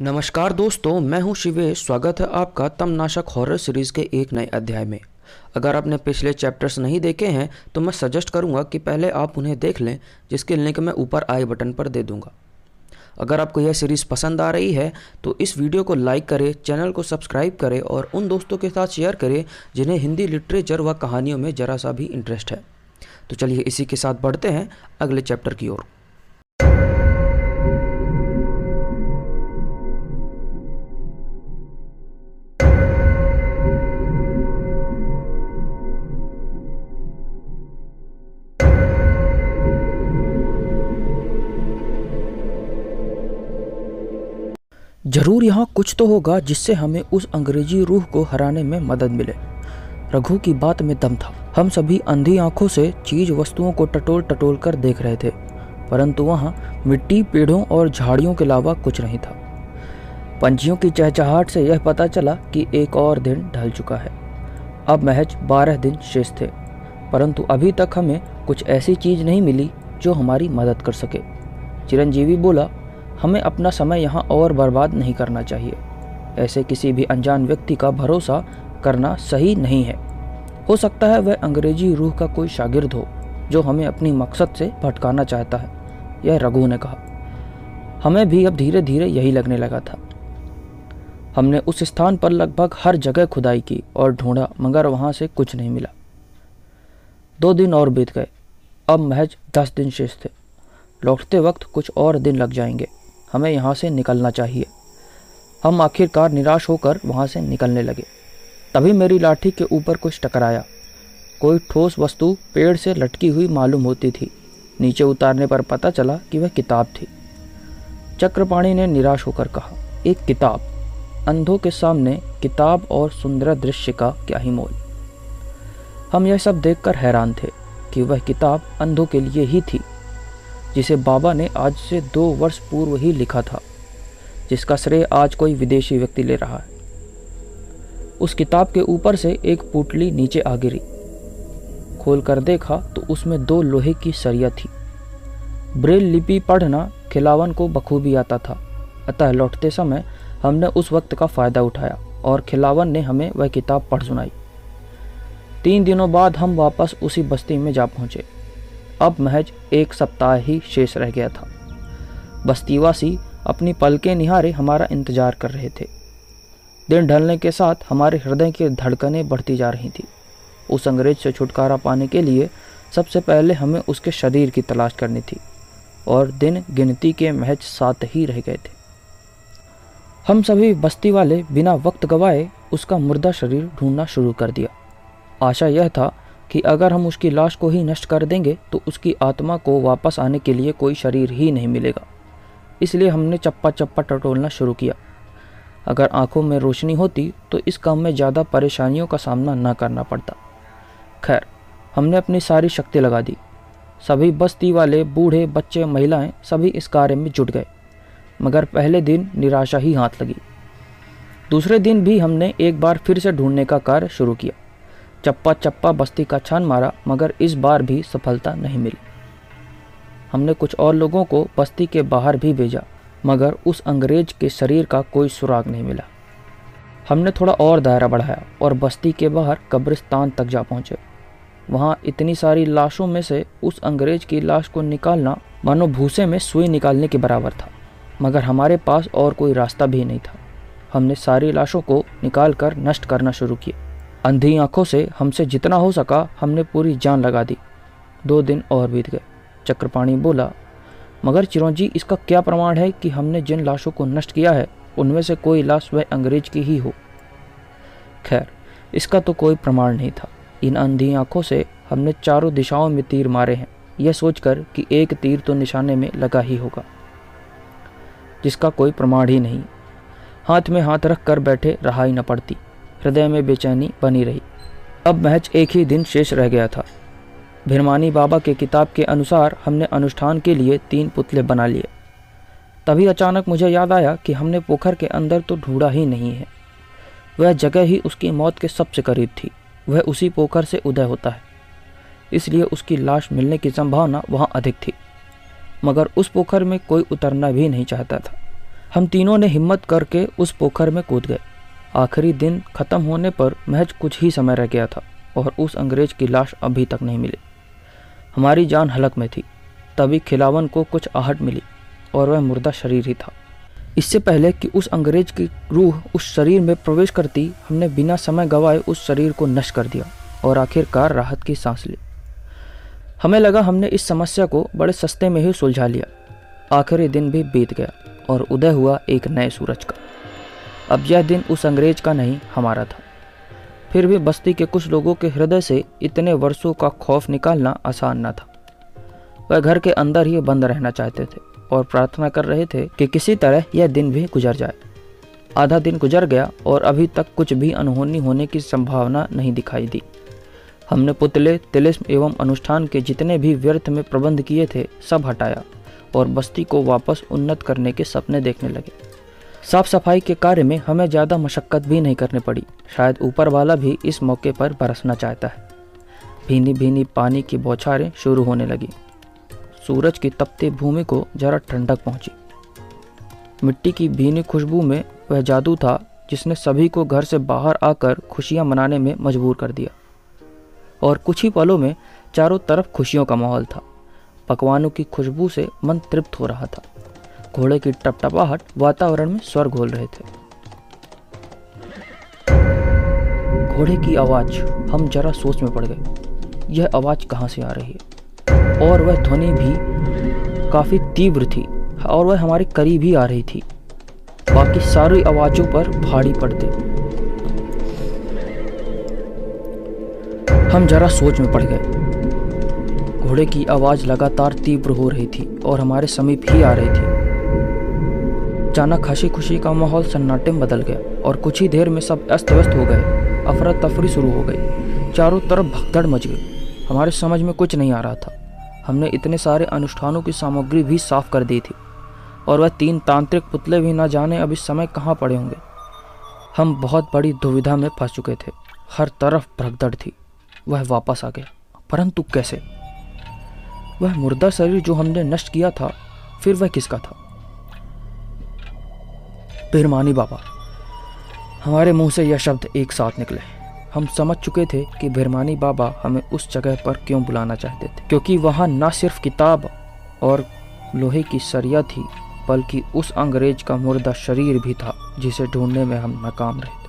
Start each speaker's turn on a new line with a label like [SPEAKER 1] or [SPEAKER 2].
[SPEAKER 1] नमस्कार दोस्तों, मैं हूँ शिवेश स्वागत है आपका तमनाशक हॉरर सीरीज़ के एक नए अध्याय में। अगर आपने पिछले चैप्टर्स नहीं देखे हैं तो मैं सजेस्ट करूँगा कि पहले आप उन्हें देख लें, जिसके लिंक मैं ऊपर आई बटन पर दे दूँगा। अगर आपको यह सीरीज़ पसंद आ रही है तो इस वीडियो को लाइक करें चैनल को सब्सक्राइब करें और उन दोस्तों के साथ शेयर करें, जिन्हें हिंदी लिटरेचर व कहानियों में ज़रा सा भी इंटरेस्ट है। तो चलिए इसी के साथ बढ़ते हैं अगले चैप्टर की ओर। ज़रूर यहाँ कुछ तो होगा जिससे हमें उस अंग्रेज़ी रूह को हराने में मदद मिले। रघु की बात में दम था। हम सभी अंधी आँखों से चीज़ वस्तुओं को टटोल टटोल कर देख रहे थे, परंतु वहाँ मिट्टी, पेड़ों और झाड़ियों के अलावा कुछ नहीं था। पंछियों की चहचहाट से यह पता चला कि एक और दिन ढल चुका है। अब महज बारह दिन शेष थे, परंतु अभी तक हमें कुछ ऐसी चीज़ नहीं मिली जो हमारी मदद कर सके। चिरंजीवी बोला हमें अपना समय यहाँ और बर्बाद नहीं करना चाहिए। ऐसे किसी भी अनजान व्यक्ति का भरोसा करना सही नहीं है। हो सकता है वह अंग्रेज़ी रूह का कोई शागिर्द हो, जो हमें अपनी मकसद से भटकाना चाहता है, यह रघु ने कहा। हमें भी अब धीरे धीरे यही लगने लगा था। हमने उस स्थान पर लगभग हर जगह खुदाई की और ढूंढा, मगर वहाँ से कुछ नहीं मिला। दो दिन और बीत गए। अब महज दस दिन शेष थे। लौटते वक्त कुछ और दिन लग जाएँगे। हमें यहाँ से निकलना चाहिए। हम आखिरकार निराश होकर वहाँ से निकलने लगे। तभी मेरी लाठी के ऊपर कुछ टकराया। कोई ठोस वस्तु पेड़ से लटकी हुई मालूम होती थी। नीचे उतारने पर पता चला कि वह किताब थी। चक्रपाणी ने निराश होकर कहा, एक किताब। अंधों के सामने किताब और सुंदर दृश्य का क्या ही मोल? हम यह सब देखकर हैरान थे कि वह किताब अंधों के लिए ही थी। जिसे बाबा ने आज से दो वर्ष पूर्व ही लिखा था, जिसका श्रेय आज कोई विदेशी व्यक्ति ले रहा है। उस किताब के ऊपर से एक पुटली नीचे आ गिरी। खोल कर देखा तो उसमें दो लोहे की सरिया थी। ब्रेल लिपि पढ़ना खिलावन को बखूबी आता था। अतः लौटते समय हमने उस वक्त का फ़ायदा उठाया और खिलावन ने हमें वह किताब पढ़ सुनाई। तीन दिनों बाद हम वापस उसी बस्ती में जा पहुँचे। अब महज एक सप्ताह ही शेष रह गया था। बस्तीवासी अपनी पलकें निहारे हमारा इंतज़ार कर रहे थे। दिन ढलने के साथ हमारे हृदय की धड़कनें बढ़ती जा रही थी। उस अंग्रेज़ से छुटकारा पाने के लिए सबसे पहले हमें उसके शरीर की तलाश करनी थी और दिन गिनती के महज सात ही रह गए थे। हम सभी बस्ती वाले बिना वक्त गवाए उसका मुर्दा शरीर ढूंढना शुरू कर दिया। आशा यह था कि अगर हम उसकी लाश को ही नष्ट कर देंगे तो उसकी आत्मा को वापस आने के लिए कोई शरीर ही नहीं मिलेगा। इसलिए हमने चप्पा चप्पा टटोलना शुरू किया। अगर आँखों में रोशनी होती तो इस काम में ज़्यादा परेशानियों का सामना न करना पड़ता। खैर, हमने अपनी सारी शक्ति लगा दी। सभी बस्ती वाले, बूढ़े, बच्चे, महिलाएँ, सभी इस कार्य में जुट गए। मगर पहले दिन निराशा ही हाथ लगी। दूसरे दिन भी हमने एक बार फिर से ढूँढने का कार्य शुरू किया। चप्पा चप्पा बस्ती का छान मारा, मगर इस बार भी सफलता नहीं मिली। हमने कुछ और लोगों को बस्ती के बाहर भी भेजा, मगर उस अंग्रेज़ के शरीर का कोई सुराग नहीं मिला। हमने थोड़ा और दायरा बढ़ाया और बस्ती के बाहर कब्रिस्तान तक जा पहुँचे। वहाँ इतनी सारी लाशों में से उस अंग्रेज़ की लाश को निकालना मानो भूसे में सुई निकालने के बराबर था, मगर हमारे पास और कोई रास्ता भी नहीं था। हमने सारी लाशों को निकाल कर नष्ट करना शुरू किया। अंधी आँखों से हमसे जितना हो सका हमने पूरी जान लगा दी। दो दिन और बीत गए। चक्रपाणी बोला, मगर चिरौंजी, इसका क्या प्रमाण है कि हमने जिन लाशों को नष्ट किया है, उनमें से कोई लाश वह अंग्रेज़ की ही हो? खैर, इसका तो कोई प्रमाण नहीं था। इन अंधी आँखों से हमने चारों दिशाओं में तीर मारे हैं। यह सोचकर कि एक तीर तो निशाने में लगा ही होगा, जिसका कोई प्रमाण ही नहीं। हाथ में हाथ रख कर बैठे रहा ही न पड़ती। हृदय में बेचैनी बनी रही। अब महज एक ही दिन शेष रह गया था। भिरमानी बाबा के किताब के अनुसार हमने अनुष्ठान के लिए तीन पुतले बना लिए। तभी अचानक मुझे याद आया कि हमने पोखर के अंदर तो ढूंढा ही नहीं है। वह जगह ही उसकी मौत के सबसे करीब थी। वह उसी पोखर से उदय होता है। इसलिए उसकी लाश मिलने की संभावना वहाँ अधिक थी। मगर उस पोखर में कोई उतरना भी नहीं चाहता था। हम तीनों ने हिम्मत करके उस पोखर में कूद गए। आखिरी दिन खत्म होने पर महज कुछ ही समय रह गया था और उस अंग्रेज़ की लाश अभी तक नहीं मिली। हमारी जान हलक में थी। तभी खिलावन को कुछ आहट मिली और वह मुर्दा शरीर ही था। इससे पहले कि उस अंग्रेज़ की रूह उस शरीर में प्रवेश करती, हमने बिना समय गवाए उस शरीर को नष्ट कर दिया और आखिरकार राहत की सांस ली। हमें लगा हमने इस समस्या को बड़े सस्ते में ही सुलझा लिया। आखिरी दिन भी बीत गया और उदय हुआ एक नए सूरज का। अब यह दिन उस अंग्रेज़ का नहीं, हमारा था। फिर भी बस्ती के कुछ लोगों के हृदय से इतने वर्षों का खौफ निकालना आसान न था। वह घर के अंदर ही बंद रहना चाहते थे और प्रार्थना कर रहे थे कि किसी तरह यह दिन भी गुजर जाए। आधा दिन गुजर गया और अभी तक कुछ भी अनहोनी होने की संभावना नहीं दिखाई दी। हमने पुतले, तिलिस्म एवं अनुष्ठान के जितने भी व्यर्थ में प्रबंध किए थे, सब हटाया और बस्ती को वापस उन्नत करने के सपने देखने लगे। साफ़ सफ़ाई के कार्य में हमें ज़्यादा मशक्क़त भी नहीं करनी पड़ी। शायद ऊपर वाला भी इस मौके पर बरसना चाहता है। भीनी भीनी पानी की बौछारें शुरू होने लगी। सूरज की तपती भूमि को जरा ठंडक पहुँची। मिट्टी की भीनी खुशबू में वह जादू था जिसने सभी को घर से बाहर आकर खुशियाँ मनाने में मजबूर कर दिया। और कुछ ही पलों में चारों तरफ़ खुशियों का माहौल था। पकवानों की खुशबू से मन तृप्त हो रहा था। घोड़े की टपटपाहट वातावरण में स्वर घोल रहे थे। घोड़े की आवाज़, हम जरा सोच में पड़ गए। यह आवाज़ कहाँ से आ रही है? और वह ध्वनि भी काफ़ी तीव्र थी और वह हमारे करीब ही आ रही थी। बाकी सारी आवाजों पर भारी पड़ते। हम जरा सोच में पड़ गए। घोड़े की आवाज़ लगातार तीव्र हो रही थी और हमारे समीप ही आ रही थी। अचानक हँसी खुशी का माहौल सन्नाटे में बदल गया और कुछ ही देर में सब अस्त व्यस्त हो गए। अफरा तफरी शुरू हो गई। चारों तरफ़ भगदड़ मच गई। हमारे समझ में कुछ नहीं आ रहा था। हमने इतने सारे अनुष्ठानों की सामग्री भी साफ़ कर दी थी। और वह तीन तांत्रिक पुतले भी ना जाने अब इस समय कहाँ पड़े होंगे। हम बहुत बड़ी दुविधा में फंस चुके थे। हर तरफ़ भगदड़ थी। वह वापस आ गया। परंतु कैसे? वह मुर्दा शरीर जो हमने नष्ट किया था, फिर वह किसका था? बिरमानी बाबा। हमारे मुँह से यह शब्द एक साथ निकले। हम समझ चुके थे कि बिरमानी बाबा हमें उस जगह पर क्यों बुलाना चाहते थे, क्योंकि वहाँ न सिर्फ़ किताब और लोहे की सरिया थी, बल्कि उस अंग्रेज़ का मुर्दा शरीर भी था, जिसे ढूँढने में हम नाकाम रहे।